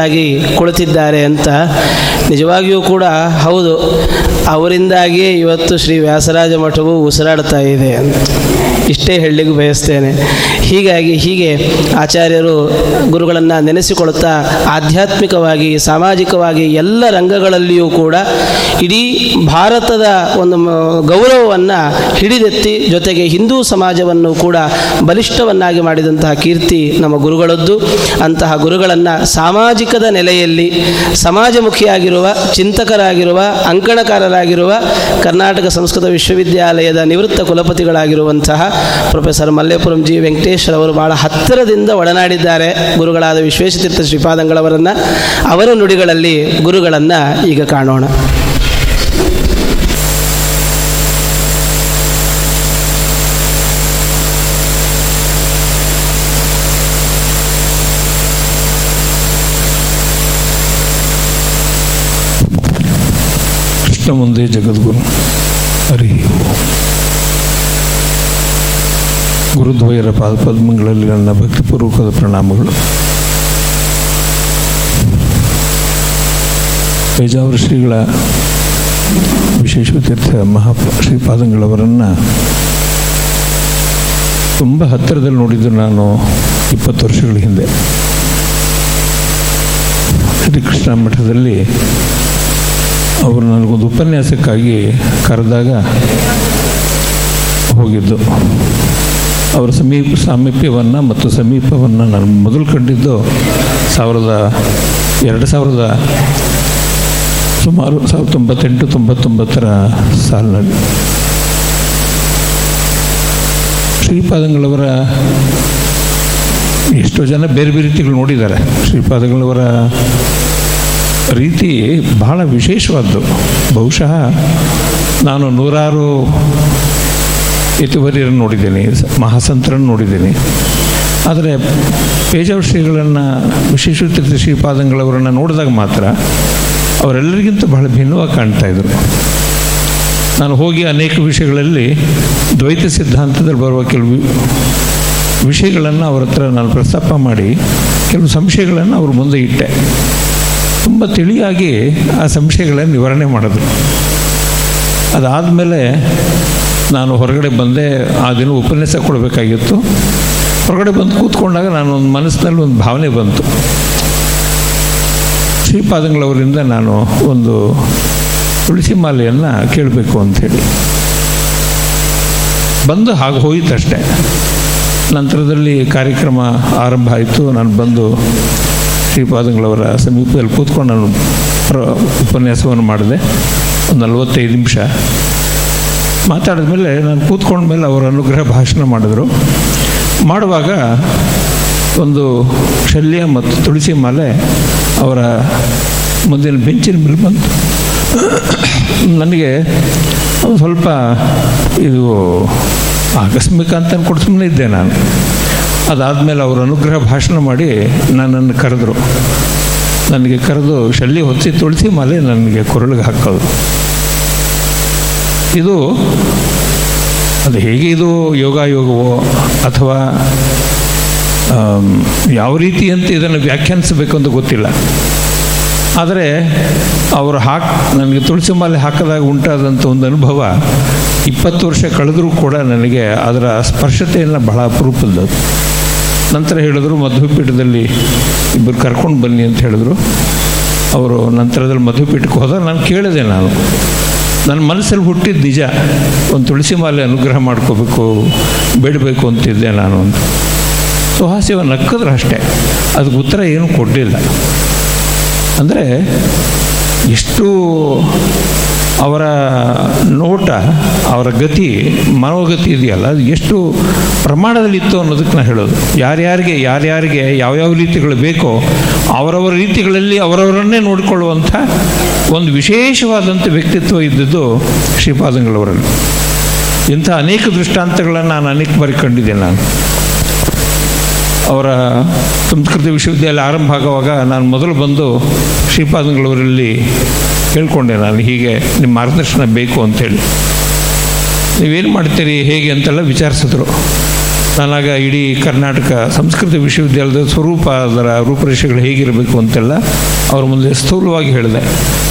ಆಗಿ ಕುಳಿತಿದ್ದಾರೆ ಅಂತ ನಿಜವಾಗಿಯೂ ಕೂಡ ಹೌದು. ಅವರಿಂದಾಗಿಯೇ ಇವತ್ತು ಶ್ರೀ ವ್ಯಾಸರಾಜ ಮಠವು ಉಸಿರಾಡ್ತಾ ಇದೆ ಅಂತ. ಇಷ್ಟೇ ಹೇಳಲಿಕ್ಕೆ ಬಯಸ್ತೇನೆ. ಹೀಗಾಗಿ ಹೀಗೆ ಆಚಾರ್ಯರು ಗುರುಗಳನ್ನು ನೆನೆಸಿಕೊಳ್ಳುತ್ತಾ ಆಧ್ಯಾತ್ಮಿಕವಾಗಿ, ಸಾಮಾಜಿಕವಾಗಿ ಎಲ್ಲ ರಂಗಗಳಲ್ಲಿಯೂ ಕೂಡ ಇಡೀ ಭಾರತದ ಒಂದು ಗೌರವವನ್ನು ಹಿಡಿದೆತ್ತಿ ಜೊತೆಗೆ ಹಿಂದೂ ಸಮಾಜವನ್ನು ಕೂಡ ಬಲಿಷ್ಠವನ್ನಾಗಿ ಮಾಡಿದಂತಹ ಕೀರ್ತಿ ನಮ್ಮ ಗುರುಗಳದ್ದು. ಅಂತಹ ಗುರುಗಳನ್ನು ಸಾಮಾಜಿಕದ ನೆಲೆಯಲ್ಲಿ ಸಮಾಜಮುಖಿಯಾಗಿರುವ, ಚಿಂತಕರಾಗಿರುವ, ಅಂಕಣಕಾರರಾಗಿರುವ, ಕರ್ನಾಟಕ ಸಂಸ್ಕೃತ ವಿಶ್ವವಿದ್ಯಾಲಯದ ನಿವೃತ್ತ ಕುಲಪತಿಗಳಾಗಿರುವಂತಹ ಪ್ರೊಫೆಸರ್ ಮಲ್ಲೇಪುರಂ ಜಿ ವೆಂಕಟೇಶ್ವರವರು ಬಹಳ ಹತ್ತಿರದಿಂದ ಒಡನಾಡಿದ್ದಾರೆ. ಗುರುಗಳಾದ ವಿಶ್ವೇಶತೀರ್ಥ ಶ್ರೀಪಾದಂಗಳವರನ್ನು, ಅವರ ನುಡಿಗಳಲ್ಲಿ ಗುರುಗಳನ್ನು ಈಗ ಕಾಣೋಣ. ಮುಂದೆ ಜಗದ್ಗುರು, ಹರಿ ಓಂ. ಪಾದ ಪದ್ಮಗಳಲ್ಲಿ ನನ್ನ ಭಕ್ತಿಪೂರ್ವಕದ ಪ್ರಣಾಮಗಳು ಪೇಜಾವರ ಶ್ರೀಗಳ ವಿಶೇಷ ತೀರ್ಥ ಮಹಾ ಶ್ರೀಪಾದಂಗಳವರನ್ನು ತುಂಬ ಹತ್ತಿರದಲ್ಲಿ ನೋಡಿದ್ದು ನಾನು ಇಪ್ಪತ್ತು ವರ್ಷಗಳ ಹಿಂದೆ ಶ್ರೀಕೃಷ್ಣ ಮಠದಲ್ಲಿ ಅವರು ನನಗೊಂದು ಉಪನ್ಯಾಸಕ್ಕಾಗಿ ಕರೆದಾಗ ಹೋಗಿದ್ದು ಅವರ ಸಮೀಪ ಸಾಮೀಪ್ಯವನ್ನು ಮತ್ತು ಸಮೀಪವನ್ನು ನಾನು ಮೊದಲು ಕಂಡಿದ್ದು ಸಾವಿರದ ಎರಡು ಸಾವಿರದ ಸುಮಾರು ಸಾವಿರದ ತೊಂಬತ್ತೆಂಟು, ತೊಂಬತ್ತೊಂಬತ್ತರ ಸಾಲಿನಲ್ಲಿ. ಶ್ರೀಪಾದಂಗಳವರ ಎಷ್ಟೋ ಜನ ಬೇರೆ ಬೇರೆ ರೀತಿಗಳು ನೋಡಿದ್ದಾರೆ. ಶ್ರೀಪಾದಗಳವರ ರೀತಿ ಬಹಳ ವಿಶೇಷವಾದ್ದು. ಬಹುಶಃ ನಾನು ನೂರಾರು ಯತಿವರ್ಯರನ್ನು ನೋಡಿದ್ದೇನೆ ಮಹಾಸಂತರನ್ನು ನೋಡಿದ್ದೇನೆ. ಆದರೆ ಪೇಜಾವ ಶ್ರೀಗಳನ್ನು ವಿಶೇಷ ತೀರ್ಥ ಶ್ರೀಪಾದಂಗಳವರನ್ನು ನೋಡಿದಾಗ ಮಾತ್ರ ಅವರೆಲ್ಲರಿಗಿಂತ ಬಹಳ ಭಿನ್ನವಾಗಿ ಕಾಣ್ತಾ ಇದ್ದರು ನಾನು ಹೋಗಿ ಅನೇಕ ವಿಷಯಗಳಲ್ಲಿ ದ್ವೈತ ಸಿದ್ಧಾಂತದಲ್ಲಿ ಬರುವ ಕೆಲವು ವಿಷಯಗಳನ್ನು ಅವರ ಹತ್ರ ನಾನು ಪ್ರಸ್ತಾಪ ಮಾಡಿ ಕೆಲವು ಸಂಶಯಗಳನ್ನು ಅವರು ಮುಂದೆ ಇಟ್ಟೆ. ತುಂಬ ತಿಳಿಯಾಗಿ ಆ ಸಂಶಯಗಳನ್ನು ನಿವಾರಣೆ ಮಾಡಿದ್ರು. ಅದಾದಮೇಲೆ ನಾನು ಹೊರಗಡೆ ಬಂದೆ, ಆ ದಿನ ಉಪನ್ಯಾಸ ಕೊಡಬೇಕಾಗಿತ್ತು. ಹೊರಗಡೆ ಬಂದು ಕೂತ್ಕೊಂಡಾಗ ನಾನು ಒಂದು ಮನಸ್ಸಿನಲ್ಲಿ ಒಂದು ಭಾವನೆ ಬಂತು. ಶ್ರೀಪಾದಂಗಳವರಿಂದ ನಾನು ಒಂದು ತುಳಸಿ ಮಾಲೆಯನ್ನು ಕೇಳಬೇಕು ಅಂಥೇಳಿ. ಬಂದು ಹಾಗೆ ಹೋಯಿತಷ್ಟೇ. ನಂತರದಲ್ಲಿ ಕಾರ್ಯಕ್ರಮ ಆರಂಭ ಆಯಿತು. ನಾನು ಬಂದು ಶ್ರೀಪಾದಂಗಳವರ ಸಮೀಪದಲ್ಲಿ ಕೂತ್ಕೊಂಡು ನಾನು ಉಪನ್ಯಾಸವನ್ನು ಮಾಡಿದೆ. ಒಂದು ನಲವತ್ತೈದು ನಿಮಿಷ. ಮಾತಾಡಿದ ಮೇಲೆ ನಾನು ಕೂತ್ಕೊಂಡ್ಮೇಲೆ ಅವರ ಅನುಗ್ರಹ ಭಾಷಣ ಮಾಡಿದ್ರು. ಮಾಡುವಾಗ ಒಂದು ಶಲ್ಯ ಮತ್ತು ತುಳಸಿ ಮಾಲೆ ಅವರ ಮುಂದಿನ ಬೆಂಚಿನ ಮೇಲೆ ಬಂತು. ನನಗೆ ಸ್ವಲ್ಪ ಇದು ಆಕಸ್ಮಿಕ ಅಂತ ಅನ್ಕೊಂಡು ಇದ್ದೆ ನಾನು. ಅದಾದಮೇಲೆ ಅವರು ಅನುಗ್ರಹ ಭಾಷಣ ಮಾಡಿ ನನ್ನನ್ನು ಕರೆದ್ರು. ನನಗೆ ಕರೆದು ಶಲ್ಯ ಹೊತ್ತಿ ತುಳಸಿ ಮಾಲೆ ನನಗೆ ಕೊರಳಿಗೆ ಹಾಕೋದು ಇದು, ಅದು ಹೇಗೆ ಇದು ಯೋಗ ಯೋಗವೋ ಅಥವಾ ಯಾವ ರೀತಿ ಅಂತ ಇದನ್ನು ವ್ಯಾಖ್ಯಾನಿಸಬೇಕು ಅಂತ ಗೊತ್ತಿಲ್ಲ. ಆದರೆ ಅವರು ಹಾಕ್, ನನಗೆ ತುಳಸಿ ಮಾಲೆ ಹಾಕಿದಾಗ ಉಂಟಾದಂಥ ಒಂದು ಅನುಭವ ಇಪ್ಪತ್ತು ವರ್ಷ ಕಳೆದರೂ ಕೂಡ ನನಗೆ ಅದರ ಸ್ಪರ್ಶತೆಯನ್ನು ಬಹಳ ಅಪರೂಪದ್ದು ನಂತರ ಹೇಳಿದ್ರು, ಮಧುಪೀಠದಲ್ಲಿ ಇಬ್ಬರು ಕರ್ಕೊಂಡು ಬನ್ನಿ ಅಂತ ಹೇಳಿದ್ರು. ಅವರು ನಂತರದಲ್ಲಿ ಮಧುಪೀಠಕ್ಕೆ ಹೋದಾಗ ನಾನು ಕೇಳಿದೆ ನಾನು. ನನ್ನ ಮನಸ್ಸಲ್ಲಿ ಹುಟ್ಟಿದ ನಿಜ, ಒಂದು ತುಳಸಿ ಮಾಲೆ ಅನುಗ್ರಹ ಮಾಡ್ಕೋಬೇಕು, ಬೇಡಬೇಕು ಅಂತಿದ್ದೆ ನಾನು ಅಂತ. ಸುಹಾಸ್ಯವ ನಕ್ಕಿದ್ರೆ ಅಷ್ಟೇ. ಅದಕ್ಕೆ ಉತ್ತರ ಏನೂ ಕೊಡಲಿಲ್ಲ. ಅಂದರೆ ಎಷ್ಟು ಅವರ ನೋಟ, ಅವರ ಗತಿ, ಮನೋಗತಿ ಇದೆಯಲ್ಲ, ಅದು ಎಷ್ಟು ಪ್ರಮಾಣದಲ್ಲಿತ್ತು ಅನ್ನೋದಕ್ಕೆ ನಾನು ಹೇಳೋದು. ಯಾರ್ಯಾರಿಗೆ ಯಾರ್ಯಾರಿಗೆ, ಯಾವ್ಯಾವ ರೀತಿಗಳು ಬೇಕೋ ಅವರವರ ರೀತಿಗಳಲ್ಲಿ ಅವರವರನ್ನೇ ನೋಡಿಕೊಳ್ಳುವಂಥ ಒಂದು ವಿಶೇಷವಾದಂಥ ವ್ಯಕ್ತಿತ್ವ ಇದ್ದದ್ದು ಶ್ರೀಪಾದಂಗಳವರಲ್ಲಿ. ಇಂಥ ಅನೇಕ ದೃಷ್ಟಾಂತಗಳನ್ನು ನಾನು ಅನೇಕ ಬಾರಿ ಕಂಡಿದ್ದೇನೆ ನಾನು. ಅವರ ಸಂಸ್ಕೃತ ವಿಶ್ವವಿದ್ಯಾಲಯ ಆರಂಭ ಆಗುವಾಗ ನಾನು ಮೊದಲು ಬಂದು ಶ್ರೀಪಾದಂಗಳವರಲ್ಲಿ ಕೇಳಿಕೊಂಡೆ ನಾನು, ಹೀಗೆ ನಿಮ್ಮ ಮಾರ್ಗದರ್ಶನ ಬೇಕು ಅಂತೇಳಿ ನೀವೇನು ಮಾಡ್ತೀರಿ, ಹೇಗೆ ಅಂತೆಲ್ಲ ವಿಚಾರಿಸಿದ್ರು. ನಾನಾಗ ಇಡೀ ಕರ್ನಾಟಕ ಸಂಸ್ಕೃತ ವಿಶ್ವವಿದ್ಯಾಲಯದ ಸ್ವರೂಪ ಅದರ ರೂಪರೇಷೆಗಳು ಹೇಗಿರಬೇಕು ಅಂತೆಲ್ಲ ಅವ್ರ ಮುಂದೆ ಸ್ಥೂಲವಾಗಿ ಹೇಳಿದೆ.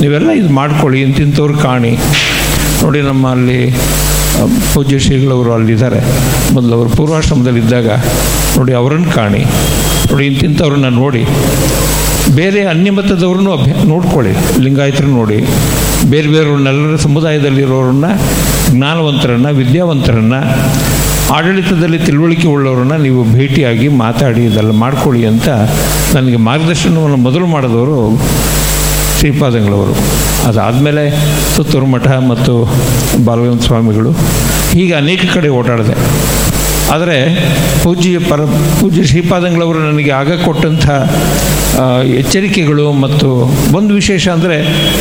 ನೀವೆಲ್ಲ ಇದು ಮಾಡ್ಕೊಳ್ಳಿ, ಇಂತಿಂಥವ್ರು ಕಾಣಿ. ನೋಡಿ ನಮ್ಮ ಅಲ್ಲಿ ಪೂಜ್ಯ ಶ್ರೀಗಳವರು ಅಲ್ಲಿದ್ದಾರೆ. ಮೊದಲು ಅವರು ಪೂರ್ವಾಶ್ರಮದಲ್ಲಿದ್ದಾಗ ನೋಡಿ ಅವರನ್ನು ಕಾಣಿ. ನೋಡಿ ಇಂತಿಂಥವ್ರನ್ನ ನೋಡಿ. ಬೇರೆ ಅನ್ಯಮತದವ್ರನ್ನೂ ಅಭ್ಯ, ನೋಡ್ಕೊಳ್ಳಿ, ಲಿಂಗಾಯತರು ನೋಡಿ. ಬೇರೆ ಬೇರೆಯವ್ರನ್ನೆಲ್ಲರ ಸಮುದಾಯದಲ್ಲಿರೋರನ್ನ, ಜ್ಞಾನವಂತರನ್ನು, ವಿದ್ಯಾವಂತರನ್ನು ಆಡಳಿತದಲ್ಲಿ ತಿಳುವಳಿಕೆ ಉಳ್ಳವ್ರನ್ನ ನೀವು ಭೇಟಿಯಾಗಿ ಮಾತಾಡಿ, ಇದೆಲ್ಲ ಮಾಡ್ಕೊಳ್ಳಿ ಅಂತ ನನಗೆ ಮಾರ್ಗದರ್ಶನವನ್ನು ಮೊದಲು ಮಾಡಿದವರು ಶ್ರೀಪಾದಂಗಳವರು. ಅದಾದಮೇಲೆ ಸುತ್ತೂರು ಮಠ ಮತ್ತು ಬಾಲಗಂಧ ಸ್ವಾಮಿಗಳು. ಹೀಗೆ ಅನೇಕ ಕಡೆ ಓಡಾಡಿದೆ. ಆದರೆ ಪೂಜ್ಯ ಪರ, ಪೂಜ್ಯ ಶ್ರೀಪಾದಂಗಳವರು ನನಗೆ ಆಗ ಕೊಟ್ಟಂಥ ಎಚ್ಚರಿಕೆಗಳು ಮತ್ತು ಒಂದು ವಿಶೇಷ ಅಂದರೆ,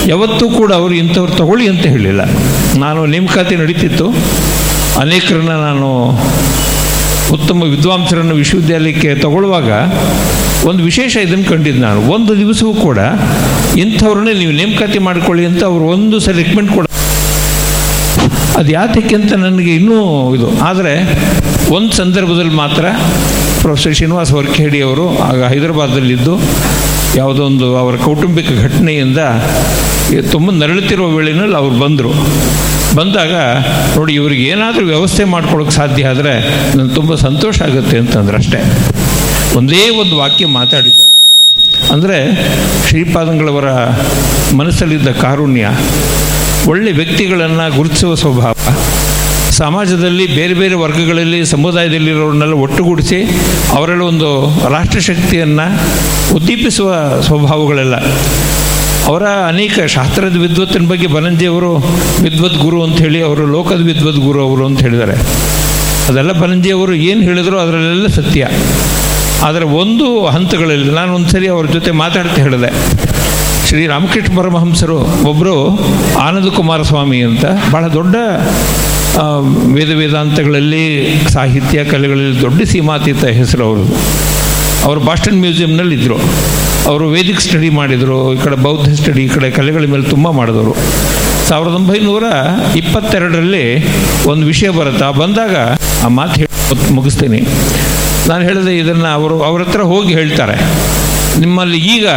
ಯಾವತ್ತೂ ಕೂಡ ಅವರು ಇಂಥವ್ರು ತಗೊಳ್ಳಿ ಅಂತ ಹೇಳಿಲ್ಲ. ನಾನು ನೇಮಕಾತಿ ನಡೀತಿತ್ತು. ಅನೇಕರನ್ನ ನಾನು ಉತ್ತಮ ವಿದ್ವಾಂಸರನ್ನು ವಿಶ್ವವಿದ್ಯಾಲಯಕ್ಕೆ ತಗೊಳ್ಳುವಾಗ ಒಂದು ವಿಶೇಷ ಇದನ್ನು ಕಂಡಿದ್ದು ನಾನು. ಒಂದು ದಿವಸವೂ ಕೂಡ ಇಂಥವ್ರನ್ನೇ ನೀವು ನೇಮಕಾತಿ ಮಾಡಿಕೊಳ್ಳಿ ಅಂತ ಅವರು ಒಂದು ಸಲ ರೆಕಮೆಂಡ್ ಕೊಡ ಅದು ಯಾತಕ್ಕೆ ಅಂತ ನನಗೆ ಇನ್ನೂ ಇದು. ಆದರೆ ಒಂದು ಸಂದರ್ಭದಲ್ಲಿ ಮಾತ್ರ ಪ್ರೊಫೆಸರ್ ಶ್ರೀನಿವಾಸ್ ವರ್ಖೇಡಿ ಅವರು ಆಗ ಹೈದರಾಬಾದಲ್ಲಿದ್ದು ಯಾವುದೋ ಒಂದು ಅವರ ಕೌಟುಂಬಿಕ ಘಟನೆಯಿಂದ ತುಂಬ ನರಳುತ್ತಿರುವ ವೇಳೆಯಲ್ಲಿ ಅವ್ರು ಬಂದರು. ಬಂದಾಗ, ನೋಡಿ, ಇವ್ರಿಗೆ ಏನಾದರೂ ವ್ಯವಸ್ಥೆ ಮಾಡ್ಕೊಳ್ಳೋಕೆ ಸಾಧ್ಯ ಆದರೆ ನನಗೆ ತುಂಬ ಸಂತೋಷ ಆಗುತ್ತೆ ಅಂತಂದ್ರೆ ಅಷ್ಟೇ. ಒಂದೇ ಒಂದು ವಾಕ್ಯ ಮಾತಾಡಿದ್ದಾರೆ ಅಂದರೆ, ಶ್ರೀಪಾದಂಗಳವರ ಮನಸ್ಸಲ್ಲಿದ್ದ ಕಾರುಣ್ಯ, ಒಳ್ಳೆ ವ್ಯಕ್ತಿಗಳನ್ನು ಗುರುತಿಸುವ ಸ್ವಭಾವ, ಸಮಾಜದಲ್ಲಿ ಬೇರೆ ಬೇರೆ ವರ್ಗಗಳಲ್ಲಿ, ಸಮುದಾಯದಲ್ಲಿರೋರನ್ನೆಲ್ಲ ಒಟ್ಟುಗೂಡಿಸಿ ಅವರಲ್ಲಿ ಒಂದು ರಾಷ್ಟ್ರಶಕ್ತಿಯನ್ನು ಉದ್ದೀಪಿಸುವ ಸ್ವಭಾವಗಳೆಲ್ಲ. ಅವರ ಅನೇಕ ಶಾಸ್ತ್ರದ ವಿದ್ವತ್ತಿನ ಬಗ್ಗೆ ಬನಂಜಿಯವರು ವಿದ್ವತ್ ಗುರು ಅಂತ ಹೇಳಿ ಅವರು ಲೋಕದ ವಿದ್ವತ್ ಗುರು ಅವರು ಅಂತ ಹೇಳಿದ್ದಾರೆ. ಅದೆಲ್ಲ ಬನಂಜಿಯವರು ಏನು ಹೇಳಿದ್ರು ಅದರಲ್ಲೆಲ್ಲ ಸತ್ಯ. ಆದರೆ ಒಂದು ಹಂತಗಳಲ್ಲಿ ನಾನು ಒಂದು ಸರಿ ಅವ್ರ ಜೊತೆ ಮಾತಾಡ್ತಾ ಹೇಳಿದೆ. ಶ್ರೀ ರಾಮಕೃಷ್ಣ ಪರಮಹಂಸರು ಒಬ್ಬರು ಆನಂದ ಕುಮಾರಸ್ವಾಮಿ ಅಂತ ಬಹಳ ದೊಡ್ಡ ವೇದ ವೇದಾಂತಗಳಲ್ಲಿ, ಸಾಹಿತ್ಯ ಕಲೆಗಳಲ್ಲಿ ದೊಡ್ಡ ಸೀಮಾತೀತ ಹೆಸರು ಅವರು. ಅವರು ಬಾಸ್ಟನ್ ಮ್ಯೂಸಿಯಂನಲ್ಲಿ ಇದ್ದರು ಅವರು ವೇದಿಕ್ ಸ್ಟಡಿ ಮಾಡಿದರು, ಈ ಕಡೆ ಬೌದ್ಧ ಸ್ಟಡಿ, ಈ ಕಡೆ ಕಲೆಗಳ ಮೇಲೆ ತುಂಬ ಮಾಡಿದವರು. ಸಾವಿರದ ಒಂಬೈನೂರ ಇಪ್ಪತ್ತೆರಡರಲ್ಲಿ ಒಂದು ವಿಷಯ ಬರುತ್ತೆ. ಆ ಬಂದಾಗ ಆ ಮಾತು ಹೇಳಿ ಮುಗಿಸ್ತೀನಿ. ನಾನು ಹೇಳಿದೆ ಇದನ್ನು ಅವರು, ಅವ್ರ ಹತ್ರ ಹೋಗಿ ಹೇಳ್ತಾರೆ. ನಿಮ್ಮಲ್ಲಿ ಈಗ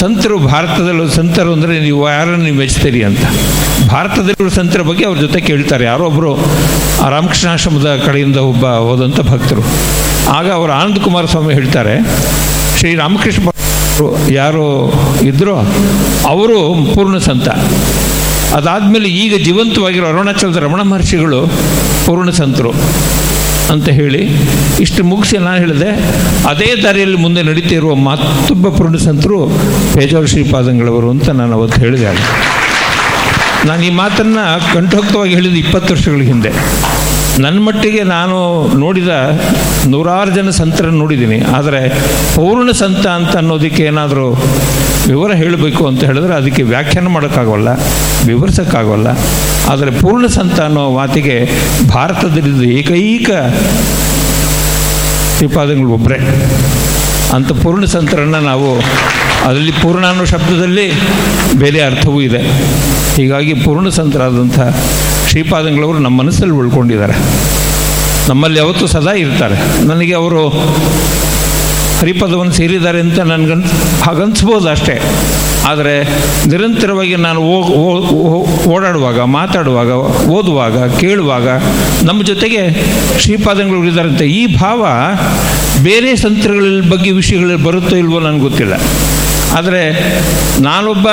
ಸಂತರು ಭಾರತದಲ್ಲೂ ಸಂತರು ಅಂದರೆ ನೀವು ಯಾರನ್ನು ನೀವು ಮೆಚ್ತೀರಿ ಅಂತ. ಭಾರತದಲ್ಲಿರುವ ಸಂತರ ಬಗ್ಗೆ ಅವ್ರ ಜೊತೆ ಕೇಳ್ತಾರೆ. ಯಾರೋ ಒಬ್ಬರು ಆ ರಾಮಕೃಷ್ಣಾಶ್ರಮದ ಕಡೆಯಿಂದ ಒಬ್ಬ ಹೋದಂಥ ಭಕ್ತರು. ಆಗ ಅವರು ಆನಂದ ಕುಮಾರ ಸ್ವಾಮಿ ಹೇಳ್ತಾರೆ, ಶ್ರೀ ರಾಮಕೃಷ್ಣ ಯಾರು ಇದ್ರೋ ಅವರು ಪೂರ್ಣ ಸಂತ. ಅದಾದಮೇಲೆ ಈಗ ಜೀವಂತವಾಗಿರೋ ಅರುಣಾಚಲದ ರಮಣ ಮಹರ್ಷಿಗಳು ಪೂರ್ಣ ಸಂತರು ಅಂತ ಹೇಳಿ ಇಷ್ಟು ಮುಗಿಸಿ ನಾನು ಹೇಳಿದೆ. ಅದೇ ದಾರಿಯಲ್ಲಿ ಮುಂದೆ ನಡೀತಿರುವ ಮತ್ತೊಬ್ಬ ಪೂರ್ಣ ಸಂತರು ಶ್ರೀಪಾದಂಗಳವರು ಅಂತ ನಾನು ಅವತ್ತು ಹೇಳಿದೆ. ನಾನು ಈ ಮಾತನ್ನು ಕಂಠೋಕ್ತವಾಗಿ ಹೇಳಿದ ಇಪ್ಪತ್ತು ವರ್ಷಗಳ ಹಿಂದೆ. ನನ್ನ ಮಟ್ಟಿಗೆ ನಾನು ನೋಡಿದ ನೂರಾರು ಜನ ಸಂತರನ್ನು ನೋಡಿದ್ದೀನಿ. ಆದರೆ ಪೂರ್ಣ ಸಂತ ಅಂತ ಅನ್ನೋದಕ್ಕೆ ಏನಾದರೂ ವಿವರ ಹೇಳಬೇಕು ಅಂತ ಹೇಳಿದ್ರೆ ಅದಕ್ಕೆ ವ್ಯಾಖ್ಯಾನ ಮಾಡೋಕ್ಕಾಗಲ್ಲ, ವಿವರಿಸೋಕ್ಕಾಗೋಲ್ಲ. ಆದರೆ ಪೂರ್ಣ ಸಂತ ಅನ್ನೋ ಮಾತಿಗೆ ಭಾರತದಲ್ಲಿ ಏಕೈಕ ಶ್ರೀಪಾದಗಳು ಒಬ್ಬರೇ. ಅಂಥ ಪೂರ್ಣ ಸಂತರನ್ನು ನಾವು ಅದರಲ್ಲಿ ಪೂರ್ಣ ಅನ್ನೋ ಶಬ್ದದಲ್ಲಿ ಬೇರೆ ಅರ್ಥವೂ ಇದೆ. ಹೀಗಾಗಿ ಪೂರ್ಣ ಸಂತರಾದಂಥ ಶ್ರೀಪಾದಂಗಳವರು ನಮ್ಮ ಮನಸ್ಸಲ್ಲಿ ಉಳ್ಕೊಂಡಿದ್ದಾರೆ. ನಮ್ಮಲ್ಲಿ ಯಾವತ್ತೂ ಸದಾ ಇರ್ತಾರೆ. ನನಗೆ ಅವರು ಹರಿಪದವನ್ನು ಸೇರಿದ್ದಾರೆ ಅಂತ ನನಗನ್ ಹಾಗನ್ಸ್ಬೋದು ಅಷ್ಟೇ. ಆದರೆ ನಿರಂತರವಾಗಿ ನಾನು ಓಡಾಡುವಾಗ, ಮಾತಾಡುವಾಗ, ಓದುವಾಗ, ಕೇಳುವಾಗ ನಮ್ಮ ಜೊತೆಗೆ ಶ್ರೀಪಾದಂಗಳು ಇದ್ದಾರಂತೆ. ಈ ಭಾವ ಬೇರೆ ಸಂತರುಗಳ ಬಗ್ಗೆ ವಿಷಯಗಳಲ್ಲಿ ಬರುತ್ತೋ ಇಲ್ವೋ ನನಗೆ ಗೊತ್ತಿಲ್ಲ. ಆದರೆ ನಾನೊಬ್ಬ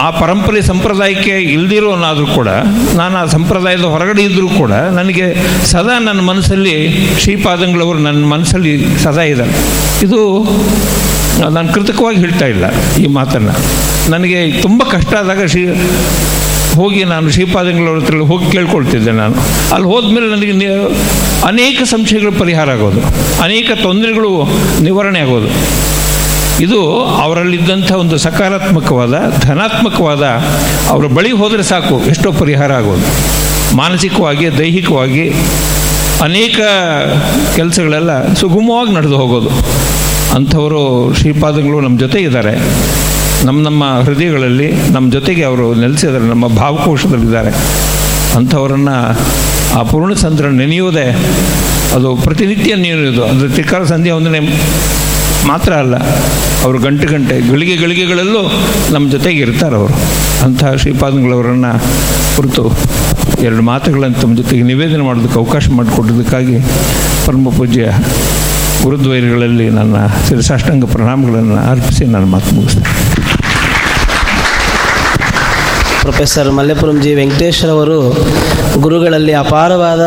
ಆ ಪರಂಪರೆ ಸಂಪ್ರದಾಯಕ್ಕೆ ಇಲ್ದಿರೋನಾದರೂ ಕೂಡ, ನಾನು ಆ ಸಂಪ್ರದಾಯದ ಹೊರಗಡೆ ಇದ್ದರೂ ಕೂಡ ನನಗೆ ಸದಾ ನನ್ನ ಮನಸ್ಸಲ್ಲಿ ಶ್ರೀಪಾದಂಗಳವರು ನನ್ನ ಮನಸ್ಸಲ್ಲಿ ಸದಾ ಇದ್ದಾರೆ. ಇದು ನಾನು ಕೃತಕವಾಗಿ ಹೇಳ್ತಾ ಇಲ್ಲ ಈ ಮಾತನ್ನು. ನನಗೆ ತುಂಬ ಕಷ್ಟ ಆದಾಗ ಶ್ರೀ, ಹೋಗಿ ನಾನು ಶ್ರೀಪಾದಂಗಳವ್ರ ಹತ್ರ ಹೋಗಿ ಕೇಳ್ಕೊಳ್ತಿದ್ದೆ ನಾನು. ಅಲ್ಲಿ ಹೋದ್ಮೇಲೆ ನನಗೆ ಅನೇಕ ಸಂಶಯಗಳು ಪರಿಹಾರ ಆಗೋದು. ಅನೇಕ ತೊಂದರೆಗಳು ನಿವಾರಣೆ ಆಗೋದು. ಇದು ಅವರಲ್ಲಿದ್ದಂಥ ಒಂದು ಸಕಾರಾತ್ಮಕವಾದ, ಧನಾತ್ಮಕವಾದ, ಅವರ ಬಳಿ ಹೋದರೆ ಸಾಕು, ಎಷ್ಟೋ ಪರಿಹಾರ ಆಗೋದು. ಮಾನಸಿಕವಾಗಿ, ದೈಹಿಕವಾಗಿ ಅನೇಕ ಕೆಲಸಗಳೆಲ್ಲ ಸುಗಮವಾಗಿ ನಡೆದು ಹೋಗೋದು. ಅಂಥವರು ಶ್ರೀಪಾದಗಳು ನಮ್ಮ ಜೊತೆ ಇದ್ದಾರೆ. ನಮ್ಮ ನಮ್ಮ ಹೃದಯಗಳಲ್ಲಿ ನಮ್ಮ ಜೊತೆಗೆ ಅವರು ನೆಲೆಸಿದ್ದಾರೆ, ನಮ್ಮ ಭಾವಕೋಶದಲ್ಲಿದ್ದಾರೆ. ಅಂಥವರನ್ನು ಆ ಪೂರ್ಣಚಂದ್ರ ನೆನೆಯುವುದೇ ಅದು ಪ್ರತಿನಿತ್ಯ ನೆನೆಯುವುದು ಅಂದರೆ ತಿಕ್ಕಾರ ಸಂಧ್ಯಾ ವಂದನೆ ಮಾತ್ರ ಅಲ್ಲ, ಅವರು ಗಂಟೆ ಗಂಟೆ, ಗಳಿಗೆ ಗಳಿಗೆಗಳಲ್ಲೂ ನಮ್ಮ ಜೊತೆಗೆ ಇರ್ತಾರೆ ಅವರು. ಅಂತಹ ಶ್ರೀಪಾದಂಗಳವರನ್ನು ಕುರಿತು ಎರಡು ಮಾತುಗಳನ್ನು ತಮ್ಮ ಜೊತೆಗೆ ನಿವೇದನೆ ಮಾಡೋದಕ್ಕೆ ಅವಕಾಶ ಮಾಡಿಕೊಟ್ಟಿದ್ದಕ್ಕಾಗಿ ಪರಮ ಪೂಜ್ಯ ಗುರುದ್ವೈರಿಗಳಲ್ಲಿ ನನ್ನ ಶಿರಸಾಷ್ಟಾಂಗ ಪ್ರಣಾಮಗಳನ್ನು ಅರ್ಪಿಸಿ ನಾನು ಮಾತು ಮುಗಿಸ್ತೇನೆ. ಪ್ರೊಫೆಸರ್ ಮಲ್ಲೆಪುರಂ ಜಿ ವೆಂಕಟೇಶ್ವರವರು ಗುರುಗಳಲ್ಲಿ ಅಪಾರವಾದ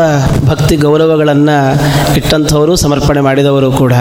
ಭಕ್ತಿ ಗೌರವಗಳನ್ನು ಇಟ್ಟಂಥವರು, ಸಮರ್ಪಣೆ ಮಾಡಿದವರು ಕೂಡ.